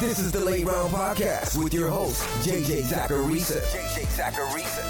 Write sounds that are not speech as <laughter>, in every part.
This is the Late Round Podcast with your host, JJ Zachariason. JJ Zachariason.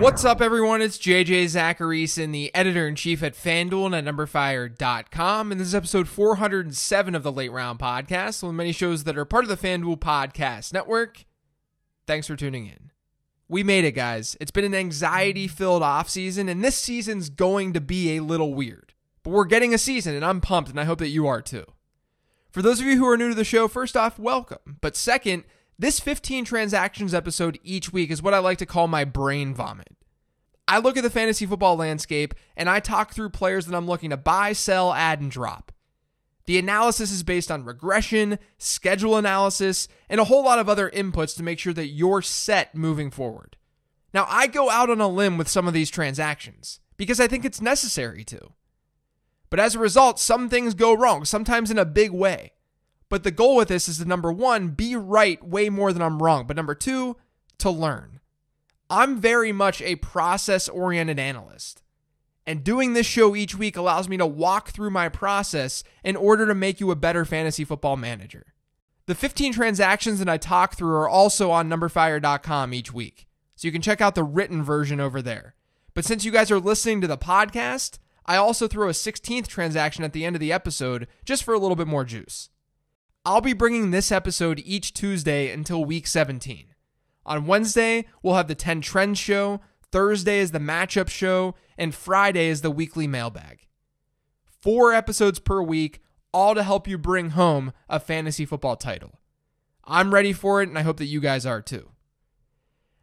What's up, everyone? It's JJ Zachariason, the editor in chief at FanDuel and at NumberFire.com. And this is episode 407 of the Late Round Podcast, one of many shows that are part of the FanDuel Podcast Network. Thanks for tuning in. We made it, guys. It's been an anxiety filled offseason, and this season's going to be a little weird. But we're getting a season, and I'm pumped, and I hope that you are too. For those of you who are new to the show, first off, welcome. But second, this 15 transactions episode each week is what I like to call my brain vomit. I look at the fantasy football landscape and I talk through players that I'm looking to buy, sell, add, and drop. The analysis is based on regression, schedule analysis, and a whole lot of other inputs to make sure that you're set moving forward. Now, I go out on a limb with some of these transactions because I think it's necessary to. But as a result, some things go wrong, sometimes in a big way. But the goal with this is to number one, be right way more than I'm wrong. But number two, to learn. I'm very much a process oriented analyst. And doing this show each week allows me to walk through my process in order to make you a better fantasy football manager. The 15 transactions that I talk through are also on numberfire.com each week. So you can check out the written version over there. But since you guys are listening to the podcast, I also throw a 16th transaction at the end of the episode just for a little bit more juice. I'll be bringing this episode each Tuesday until week 17. On Wednesday, we'll have the 10 Trends show, Thursday is the matchup show, and Friday is the weekly mailbag. Four episodes per week, all to help you bring home a fantasy football title. I'm ready for it, and I hope that you guys are too.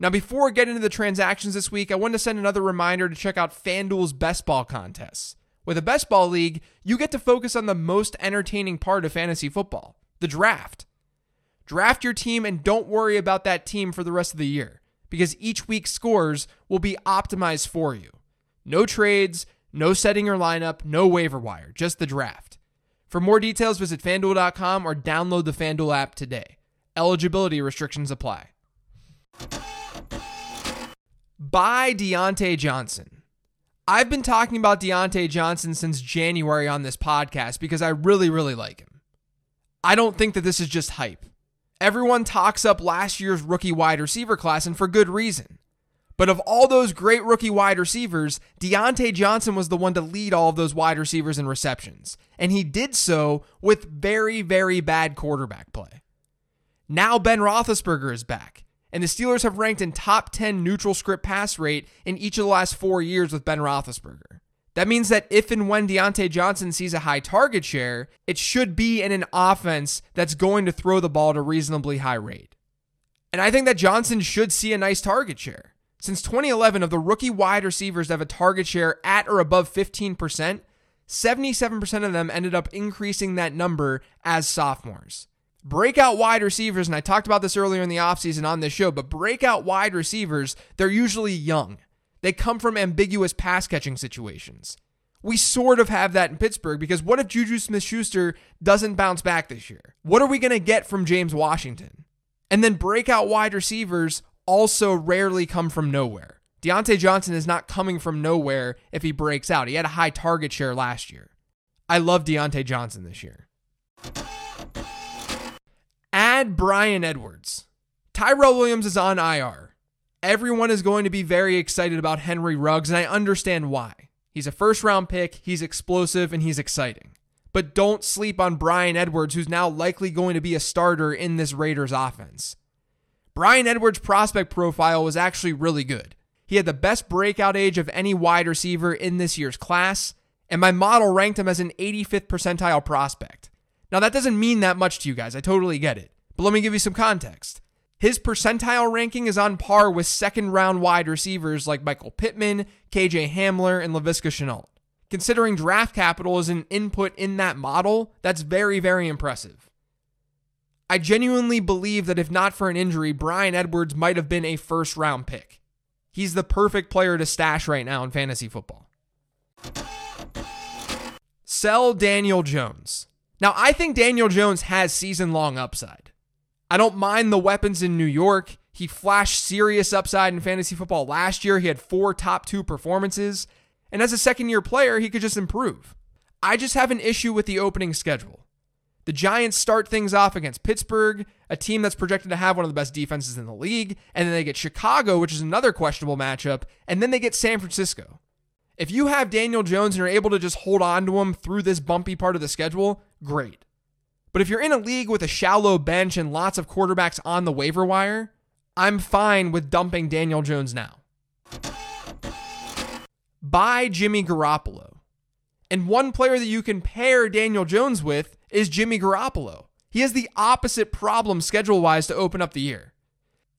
Now, before we get into the transactions this week, I want to send another reminder to check out FanDuel's Best Ball contests. With a Best Ball League, you get to focus on the most entertaining part of fantasy football the draft. Draft your team and don't worry about that team for the rest of the year because each week's scores will be optimized for you. No trades, no setting your lineup, no waiver wire, just the draft. For more details, visit fanduel.com or download the FanDuel app today. Eligibility restrictions apply. Buy Diontae Johnson. I've been talking about Diontae Johnson since January on this podcast because I really, really like him. I don't think that this is just hype. Everyone talks up last year's rookie wide receiver class, and for good reason. But of all those great rookie wide receivers, Diontae Johnson was the one to lead all of those wide receivers in receptions. And he did so with very, very bad quarterback play. Now Ben Roethlisberger is back, and the Steelers have ranked in top 10 neutral script pass rate in each of the last four years with Ben Roethlisberger. That means that if and when Diontae Johnson sees a high target share, it should be in an offense that's going to throw the ball at a reasonably high rate. And I think that Johnson should see a nice target share. Since 2011, of the rookie wide receivers that have a target share at or above 15%, 77% of them ended up increasing that number as sophomores. Breakout wide receivers, and I talked about this earlier in the offseason on this show, but breakout wide receivers, they're usually young. They come from ambiguous pass catching situations. We sort of have that in Pittsburgh because what if Juju Smith Schuster doesn't bounce back this year? What are we going to get from James Washington? And then breakout wide receivers also rarely come from nowhere. Diontae Johnson is not coming from nowhere if he breaks out. He had a high target share last year. I love Diontae Johnson this year. Add Bryan Edwards. Tyrell Williams is on IR. Everyone is going to be very excited about Henry Ruggs, and I understand why. He's a first round pick, he's explosive, and he's exciting. But don't sleep on Bryan Edwards, who's now likely going to be a starter in this Raiders offense. Bryan Edwards' prospect profile was actually really good. He had the best breakout age of any wide receiver in this year's class, and my model ranked him as an 85th percentile prospect. Now, that doesn't mean that much to you guys, I totally get it. But let me give you some context. His percentile ranking is on par with second round wide receivers like Michael Pittman, KJ Hamler, and Laviska Shenault. Considering draft capital is an input in that model, that's very, very impressive. I genuinely believe that if not for an injury, Bryan Edwards might have been a first round pick. He's the perfect player to stash right now in fantasy football. Sell Daniel Jones. Now, I think Daniel Jones has season long upside. I don't mind the weapons in New York. He flashed serious upside in fantasy football last year. He had four top two performances. And as a second year player, he could just improve. I just have an issue with the opening schedule. The Giants start things off against Pittsburgh, a team that's projected to have one of the best defenses in the league, and then they get Chicago, which is another questionable matchup, and then they get San Francisco. If you have Daniel Jones and you're able to just hold on to him through this bumpy part of the schedule, great. But if you're in a league with a shallow bench and lots of quarterbacks on the waiver wire, I'm fine with dumping Daniel Jones now. Buy Jimmy Garoppolo. And one player that you can pair Daniel Jones with is Jimmy Garoppolo. He has the opposite problem schedule wise to open up the year.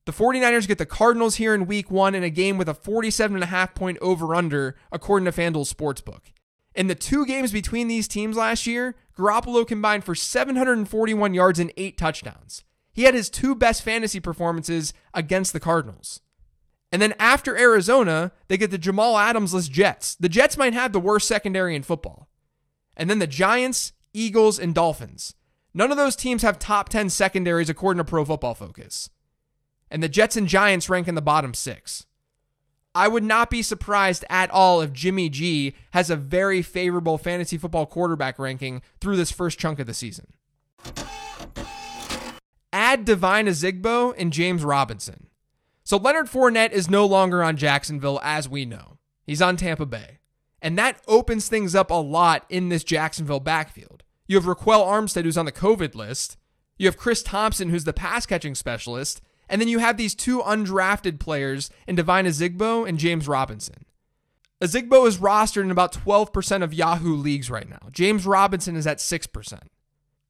The 49ers get the Cardinals here in week one in a game with a 47.5 point over under, according to FanDuel Sportsbook. In the two games between these teams last year, Garoppolo combined for 741 yards and eight touchdowns. He had his two best fantasy performances against the Cardinals. And then after Arizona, they get the Jamal Adams-less Jets. The Jets might have the worst secondary in football. And then the Giants, Eagles, and Dolphins. None of those teams have top 10 secondaries according to Pro Football Focus. And the Jets and Giants rank in the bottom six. I would not be surprised at all if Jimmy G has a very favorable fantasy football quarterback ranking through this first chunk of the season. Add Devine Ozigbo and James Robinson. So Leonard Fournette is no longer on Jacksonville, as we know. He's on Tampa Bay. And that opens things up a lot in this Jacksonville backfield. You have Ryquell Armstead, who's on the COVID list. You have Chris Thompson, who's the pass catching specialist. And then you have these two undrafted players in Devine Ozigbo and James Robinson. Ozigbo is rostered in about 12% of Yahoo leagues right now. James Robinson is at 6%.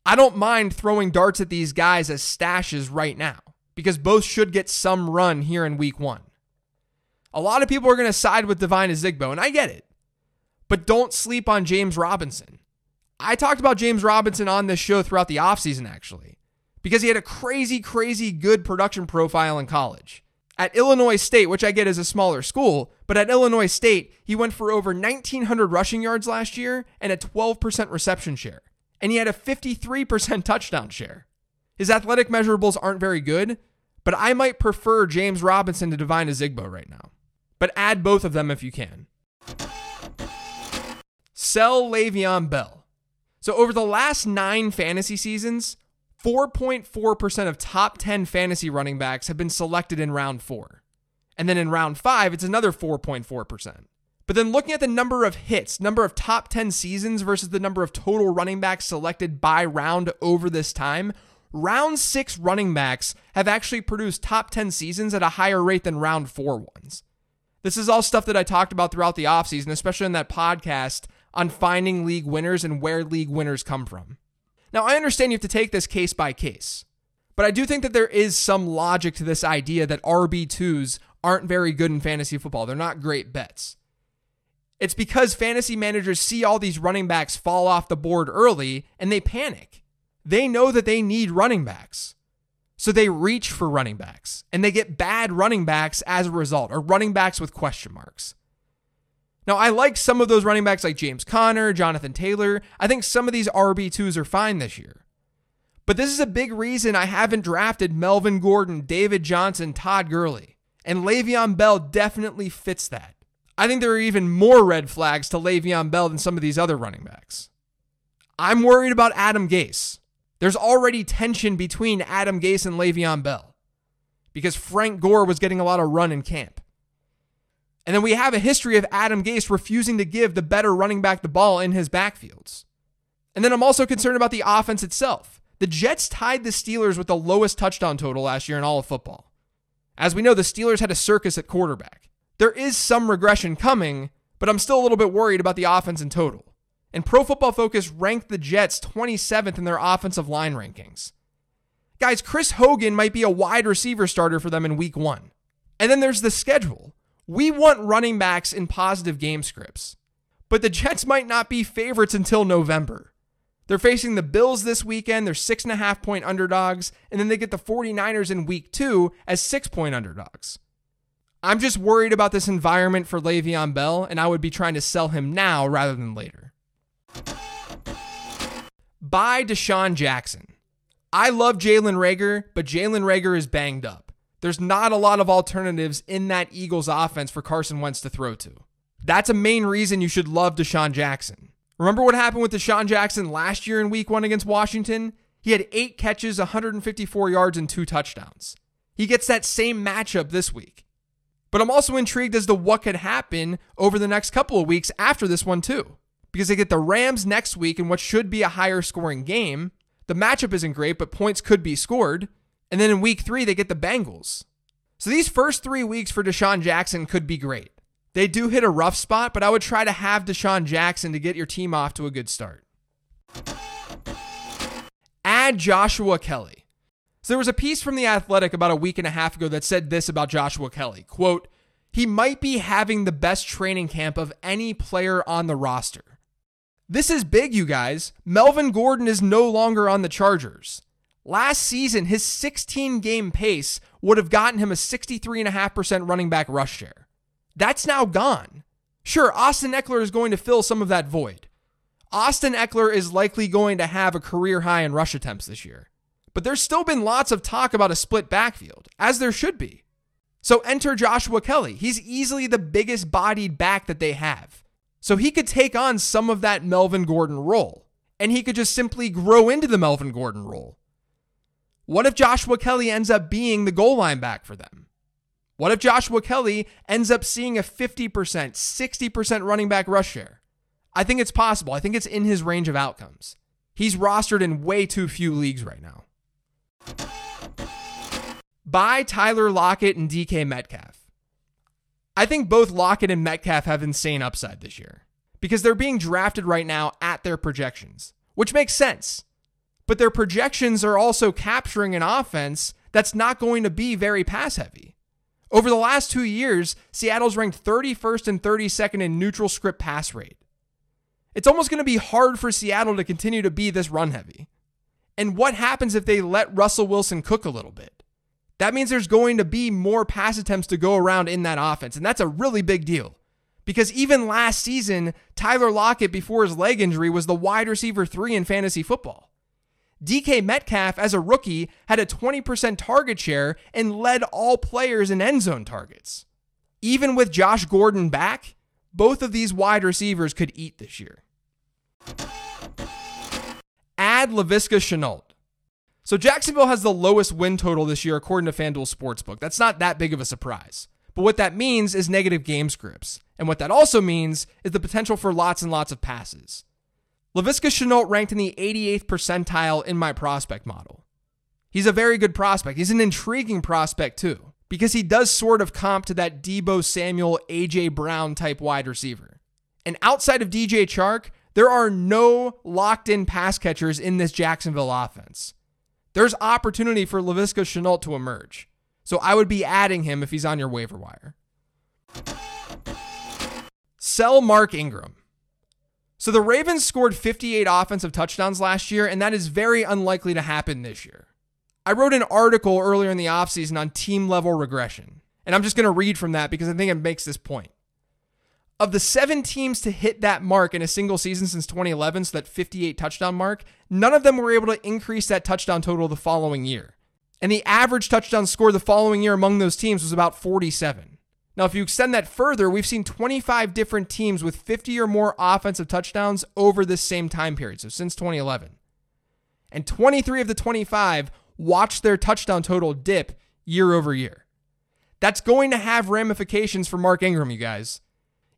I don't mind throwing darts at these guys as stashes right now because both should get some run here in week one. A lot of people are going to side with Devine Ozigbo, and I get it. But don't sleep on James Robinson. I talked about James Robinson on this show throughout the offseason, actually, because he had a crazy, crazy good production profile in college. At Illinois State, which I get is a smaller school, but at Illinois State, he went for over 1,900 rushing yards last year and a 12% reception share. And he had a 53% <laughs> touchdown share. His athletic measurables aren't very good, but I might prefer James Robinson to Devine Ozigbo right now. But add both of them if you can. Sell Le'Veon Bell. So over the last nine fantasy seasons, 4.4% of top 10 fantasy running backs have been selected in round four. And then in round five, it's another 4.4%. But then looking at the number of hits, number of top 10 seasons versus the number of total running backs selected by round over this time, round six running backs have actually produced top 10 seasons at a higher rate than round four ones. This is all stuff that I talked about throughout the offseason, especially in that podcast on finding league winners and where league winners come from. Now, I understand you have to take this case by case, but I do think that there is some logic to this idea that RB2s aren't very good in fantasy football. They're not great bets. It's because fantasy managers see all these running backs fall off the board early and they panic. They know that they need running backs. So they reach for running backs and they get bad running backs as a result, or running backs with question marks. Now, I like some of those running backs like James Conner, Jonathan Taylor. I think some of these RB2s are fine this year. But this is a big reason I haven't drafted Melvin Gordon, David Johnson, Todd Gurley. And Le'Veon Bell definitely fits that. I think there are even more red flags to Le'Veon Bell than some of these other running backs. I'm worried about Adam Gase. There's already tension between Adam Gase and Le'Veon Bell because Frank Gore was getting a lot of run in camp. And then we have a history of Adam Gase refusing to give the better running back the ball in his backfields. And then I'm also concerned about the offense itself. The Jets tied the Steelers with the lowest touchdown total last year in all of football. As we know, the Steelers had a circus at quarterback. There is some regression coming, but I'm still a little bit worried about the offense in total. And Pro Football Focus ranked the Jets 27th in their offensive line rankings. Guys, Chris Hogan might be a wide receiver starter for them in week one. And then there's the schedule. We want running backs in positive game scripts. But the Jets might not be favorites until November. They're facing the Bills this weekend. They're six and a half point underdogs. And then they get the 49ers in week two as six point underdogs. I'm just worried about this environment for Le'Veon Bell, and I would be trying to sell him now rather than later. Buy DeSean Jackson. I love Jalen Reagor, but Jalen Reagor is banged up. There's not a lot of alternatives in that Eagles offense for Carson Wentz to throw to. That's a main reason you should love DeSean Jackson. Remember what happened with DeSean Jackson last year in week one against Washington? He had eight catches, 154 yards, and two touchdowns. He gets that same matchup this week. But I'm also intrigued as to what could happen over the next couple of weeks after this one, too. Because they get the Rams next week in what should be a higher scoring game. The matchup isn't great, but points could be scored. And then in week three, they get the Bengals. So these first three weeks for DeSean Jackson could be great. They do hit a rough spot, but I would try to have DeSean Jackson to get your team off to a good start. Add Joshua Kelly. So there was a piece from The Athletic about a week and a half ago that said this about Joshua Kelly. Quote, he might be having the best training camp of any player on the roster. This is big, you guys. Melvin Gordon is no longer on the Chargers. Last season, his 16 game pace would have gotten him a 63.5% running back rush share. That's now gone. Sure, Austin Ekeler is going to fill some of that void. Austin Ekeler is likely going to have a career high in rush attempts this year. But there's still been lots of talk about a split backfield, as there should be. So enter Joshua Kelly. He's easily the biggest bodied back that they have. So he could take on some of that Melvin Gordon role, and he could just simply grow into the Melvin Gordon role. What if Joshua Kelly ends up being the goal line back for them? What if Joshua Kelly ends up seeing a 50%, 60% running back rush share? I think it's possible. I think it's in his range of outcomes. He's rostered in way too few leagues right now. Buy Tyler Lockett and DK Metcalf. I think both Lockett and Metcalf have insane upside this year because they're being drafted right now at their projections, which makes sense. But their projections are also capturing an offense that's not going to be very pass heavy. Over the last two years, Seattle's ranked 31st and 32nd in neutral script pass rate. It's almost going to be hard for Seattle to continue to be this run heavy. And what happens if they let Russell Wilson cook a little bit? That means there's going to be more pass attempts to go around in that offense. And that's a really big deal. Because even last season, Tyler Lockett, before his leg injury, was the wide receiver three in fantasy football. DK Metcalf, as a rookie, had a 20% target share and led all players in end zone targets. Even with Josh Gordon back, both of these wide receivers could eat this year. Add Laviska Shenault. So Jacksonville has the lowest win total this year according to FanDuel Sportsbook. That's not that big of a surprise. But what that means is negative game scripts. And what that also means is the potential for lots and lots of passes. Laviska Shenault ranked in the 88th percentile in my prospect model. He's a very good prospect. He's an intriguing prospect too, because he does sort of comp to that Deebo Samuel, AJ Brown type wide receiver. And outside of DJ Chark, there are no locked in pass catchers in this Jacksonville offense. There's opportunity for Laviska Shenault to emerge. So I would be adding him if he's on your waiver wire. Sell Mark Ingram. So the Ravens scored 58 offensive touchdowns last year, and that is very unlikely to happen this year. I wrote an article earlier in the offseason on team level regression, and I'm just going to read from that because I think it makes this point. Of the seven teams to hit that mark in a single season since 2011, so that 58 touchdown mark, none of them were able to increase that touchdown total the following year. And the average touchdown score the following year among those teams was about 47. Now, if you extend that further, we've seen 25 different teams with 50 or more offensive touchdowns over this same time period, so since 2011. And 23 of the 25 watched their touchdown total dip year over year. That's going to have ramifications for Mark Ingram, you guys.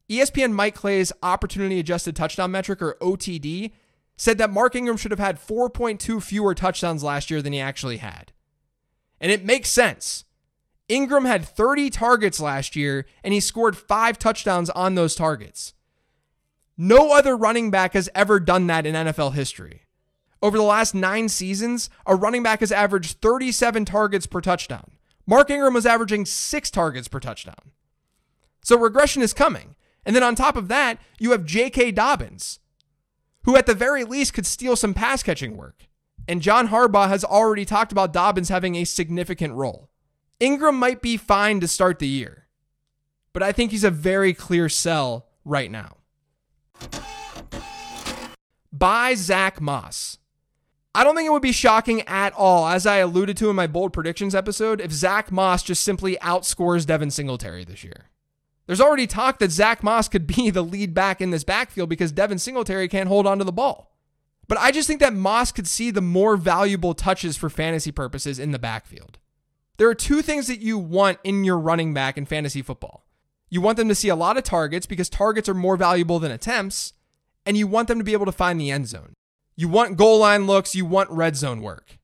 ESPN Mike Clay's opportunity adjusted touchdown metric, or OTD, said that Mark Ingram should have had 4.2 fewer touchdowns last year than he actually had. And it makes sense. Ingram had 30 targets last year, and he scored five touchdowns on those targets. No other running back has ever done that in NFL history. Over the last nine seasons, a running back has averaged 37 targets per touchdown. Mark Ingram was averaging six targets per touchdown. So regression is coming. And then on top of that, you have J.K. Dobbins, who at the very least could steal some pass catching work. And John Harbaugh has already talked about Dobbins having a significant role. Ingram might be fine to start the year, but I think he's a very clear sell right now. Buy Zach Moss. I don't think it would be shocking at all, as I alluded to in my bold predictions episode, if Zach Moss just simply outscores Devin Singletary this year. There's already talk that Zach Moss could be the lead back in this backfield because Devin Singletary can't hold onto the ball. But I just think that Moss could see the more valuable touches for fantasy purposes in the backfield. There are two things that you want in your running back in fantasy football. You want them to see a lot of targets because targets are more valuable than attempts, and you want them to be able to find the end zone. You want goal line looks, you want red zone work.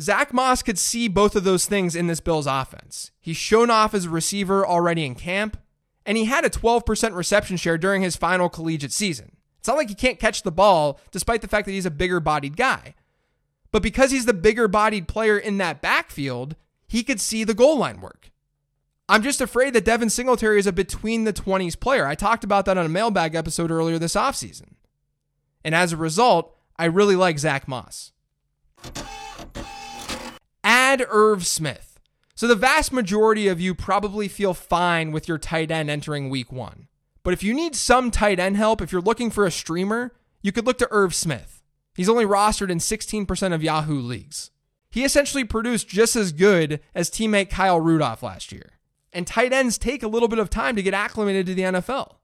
Zach Moss could see both of those things in this Bills offense. He's shown off as a receiver already in camp, and he had a 12% reception share during his final collegiate season. It's not like he can't catch the ball, despite the fact that he's a bigger bodied guy. But because he's the bigger bodied player in that backfield, he could see the goal line work. I'm just afraid that Devin Singletary is a between the 20s player. I talked about that on a mailbag episode earlier this offseason. And as a result, I really like Zach Moss. Add Irv Smith. So the vast majority of you probably feel fine with your tight end entering week one. But if you need some tight end help, if you're looking for a streamer, you could look to Irv Smith. He's only rostered in 16% of Yahoo leagues. He essentially produced just as good as teammate Kyle Rudolph last year. And tight ends take a little bit of time to get acclimated to the NFL.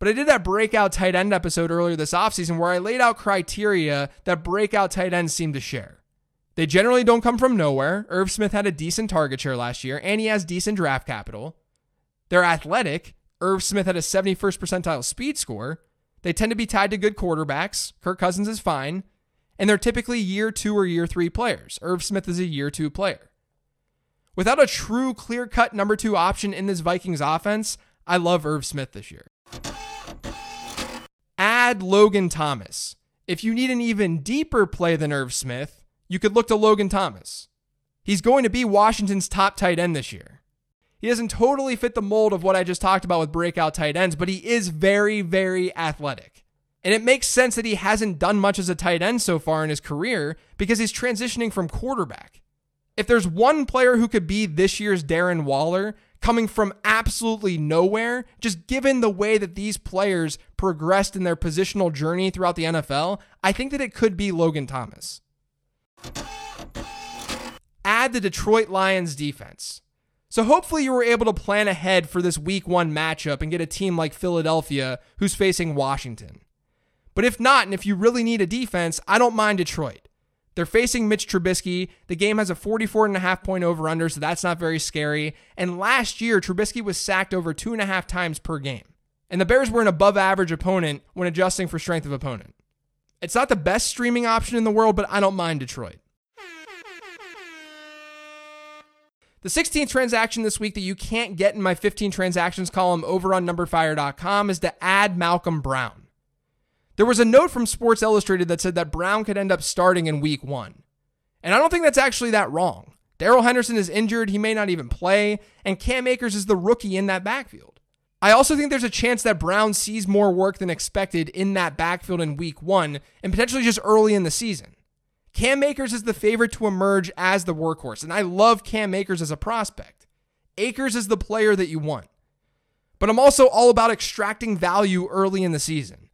But I did that breakout tight end episode earlier this offseason where I laid out criteria that breakout tight ends seem to share. They generally don't come from nowhere. Irv Smith had a decent target share last year, and he has decent draft capital. They're athletic. Irv Smith had a 71st percentile speed score. They tend to be tied to good quarterbacks. Kirk Cousins is fine. And they're typically year two or year three players. Irv Smith is a year two player. Without a true clear cut number two option in this Vikings offense, I love Irv Smith this year. Add Logan Thomas. If you need an even deeper play than Irv Smith, you could look to Logan Thomas. He's going to be Washington's top tight end this year. He doesn't totally fit the mold of what I just talked about with breakout tight ends, but he is very, very athletic. And it makes sense that he hasn't done much as a tight end so far in his career because he's transitioning from quarterback. If there's one player who could be this year's Darren Waller, coming from absolutely nowhere, just given the way that these players progressed in their positional journey throughout the NFL, I think that it could be Logan Thomas. Add the Detroit Lions defense. So hopefully you were able to plan ahead for this week one matchup and get a team like Philadelphia who's facing Washington. But if not, and if you really need a defense, I don't mind Detroit. They're facing Mitch Trubisky. The game has a 44 and a half point over under, so that's not very scary. And last year, Trubisky was sacked over two and a half times per game. And the Bears were an above average opponent when adjusting for strength of opponent. It's not the best streaming option in the world, but I don't mind Detroit. The 16th transaction this week that you can't get in my 15 transactions column over on numberfire.com is to add Malcolm Brown. There was a note from Sports Illustrated that said that Brown could end up starting in week one. And I don't think that's actually that wrong. Darrell Henderson is injured, he may not even play, and Cam Akers is the rookie in that backfield. I also think there's a chance that Brown sees more work than expected in that backfield in week one and potentially just early in the season. Cam Akers is the favorite to emerge as the workhorse, and I love Cam Akers as a prospect. Akers is the player that you want. But I'm also all about extracting value early in the season.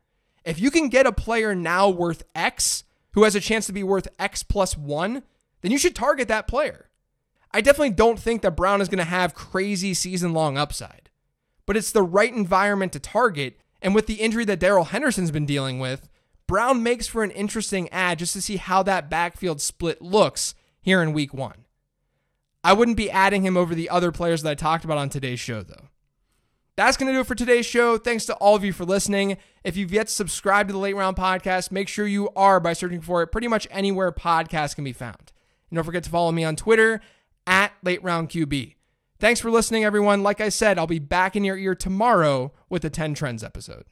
If you can get a player now worth X who has a chance to be worth X plus one, then you should target that player. I definitely don't think that Brown is going to have crazy season long upside, but it's the right environment to target. And with the injury that Darrell Henderson's been dealing with, Brown makes for an interesting add just to see how that backfield split looks here in week one. I wouldn't be adding him over the other players that I talked about on today's show, though. That's going to do it for today's show. Thanks to all of you for listening. If you've yet to subscribe to the Late Round Podcast, make sure you are by searching for it pretty much anywhere podcasts can be found. And don't forget to follow me on Twitter at Late Round QB. Thanks for listening, everyone. Like I said, I'll be back in your ear tomorrow with the 10 Trends episode.